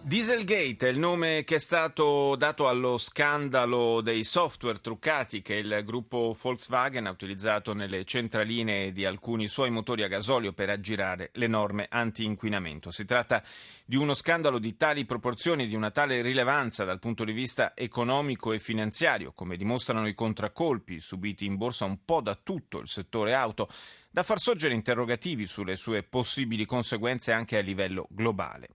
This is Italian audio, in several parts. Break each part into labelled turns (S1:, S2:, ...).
S1: Dieselgate è il nome che è stato dato allo scandalo dei software truccati che il gruppo Volkswagen ha utilizzato nelle centraline di alcuni suoi motori a gasolio per aggirare le norme anti-inquinamento. Si tratta di uno scandalo di tali proporzioni, di una tale rilevanza dal punto di vista economico e finanziario, come dimostrano i contraccolpi subiti in borsa un po' da tutto il settore auto, da far sorgere interrogativi sulle sue possibili conseguenze anche a livello globale.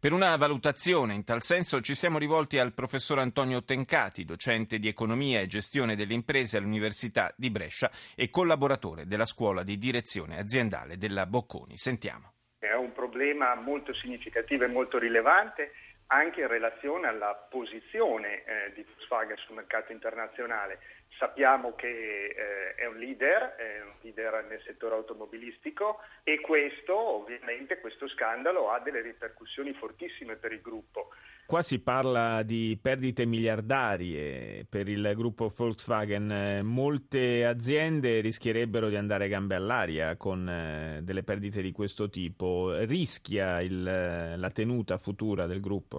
S1: Per una valutazione in tal senso ci siamo rivolti al professor Antonio Tencati, docente di economia e gestione delle imprese all'Università di Brescia e collaboratore della scuola di direzione aziendale della Bocconi. Sentiamo.
S2: È un problema molto significativo e molto rilevante anche in relazione alla posizione eh, di Volkswagen sul mercato internazionale. Sappiamo che eh, è un leader, è un leader nel settore automobilistico e questo, ovviamente, questo scandalo ha delle ripercussioni fortissime per il gruppo.
S1: Qua si parla di perdite miliardarie per il gruppo Volkswagen. Molte aziende rischierebbero di andare gambe all'aria con eh, delle perdite di questo tipo. Rischia il, la tenuta futura del gruppo?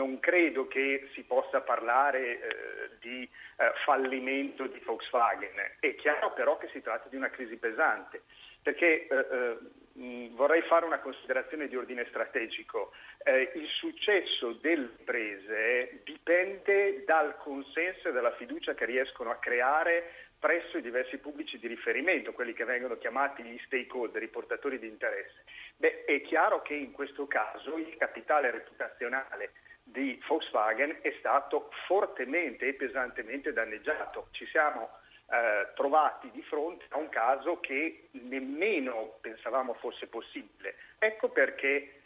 S2: Non credo che si possa parlare eh, di eh, fallimento di Volkswagen. È chiaro però che si tratta di una crisi pesante, perché eh, eh vorrei fare una considerazione di ordine strategico. Eh, il successo delle imprese dipende dal consenso e dalla fiducia che riescono a creare presso i diversi pubblici di riferimento, quelli che vengono chiamati gli stakeholder, i portatori di interesse. Beh, è chiaro che in questo caso il capitale reputazionale di Volkswagen è stato fortemente e pesantemente danneggiato. Ci siamo eh, trovati di fronte a un caso che nemmeno pensavamo fosse possibile. Ecco perché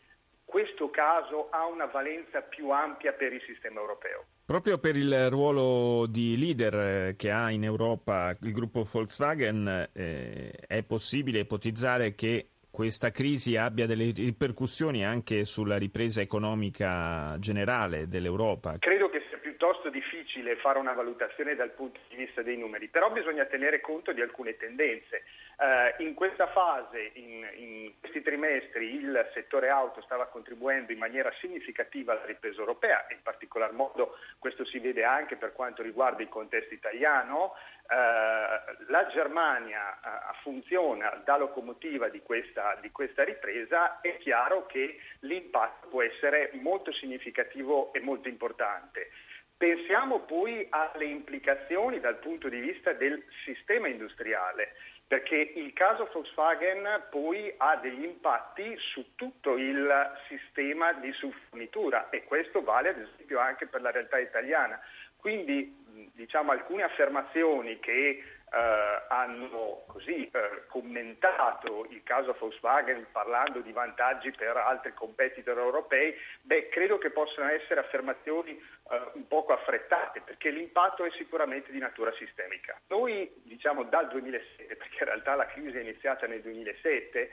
S2: questo caso ha una valenza più ampia per il sistema europeo.
S1: Proprio per il ruolo di leader eh, che ha in Europa il gruppo Volkswagen, eh, è possibile ipotizzare che questa crisi abbia delle ripercussioni anche sulla ripresa economica generale dell'Europa?
S2: Credo piuttosto difficile fare una valutazione dal punto di vista dei numeri, però bisogna tenere conto di alcune tendenze. Uh, in questa fase, in, in, questi trimestri, il settore auto stava contribuendo in maniera significativa alla ripresa europea, in particolar modo questo si vede anche per quanto riguarda il contesto italiano. Uh, la Germania uh, funziona da locomotiva di questa, di questa ripresa, è chiaro che l'impatto può essere molto significativo e molto importante. Pensiamo poi alle implicazioni dal punto di vista del sistema industriale, perché il caso Volkswagen poi ha degli impatti su tutto il sistema di subfornitura e questo vale ad esempio anche per la realtà italiana. Quindi diciamo alcune affermazioni che eh, hanno così eh, commentato il caso Volkswagen parlando di vantaggi per altri competitor europei, beh, credo che possano essere affermazioni eh, un poco affrettate perché l'impatto è sicuramente di natura sistemica. Noi diciamo dal 2007, perché in realtà la crisi è iniziata nel 2007, eh,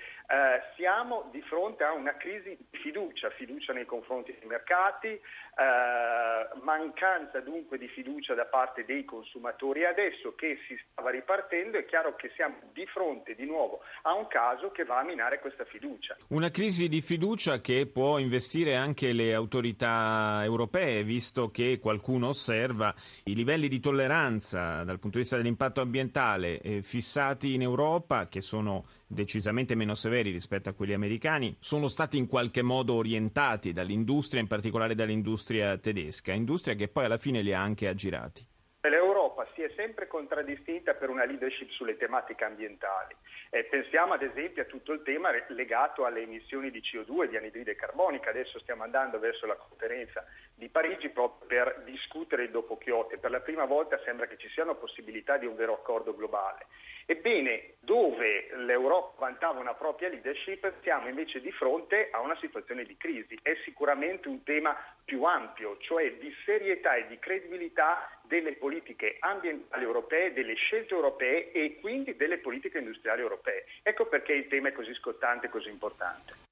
S2: siamo di fronte a una crisi di fiducia, fiducia nei confronti dei mercati, eh, mancanza dunque di fiducia da parte dei consumatori adesso che si stava ripartendo è chiaro che siamo di fronte di nuovo a un caso che va a minare questa fiducia.
S1: Una crisi di fiducia che può investire anche le autorità europee, visto che qualcuno osserva i livelli di tolleranza dal punto di vista dell'impatto ambientale eh, fissati in Europa, che sono decisamente meno severi rispetto a quelli americani, sono stati in qualche modo orientati dall'industria, in particolare dall'industria tedesca, industria che poi alla fine li ha anche aggirati
S2: si è sempre contraddistinta per una leadership sulle tematiche ambientali. Eh, pensiamo ad esempio a tutto il tema legato alle emissioni di CO2 e di anidride carbonica. Adesso stiamo andando verso la conferenza di Parigi proprio per discutere il dopo Kyoto. Per la prima volta sembra che ci siano possibilità di un vero accordo globale. Ebbene, dove l'Europa vantava una propria leadership, siamo invece di fronte a una situazione di crisi. È sicuramente un tema più ampio, cioè di serietà e di credibilità delle politiche ambientali europee, delle scelte europee e quindi delle politiche industriali europee. Ecco perché il tema è così scottante e così importante.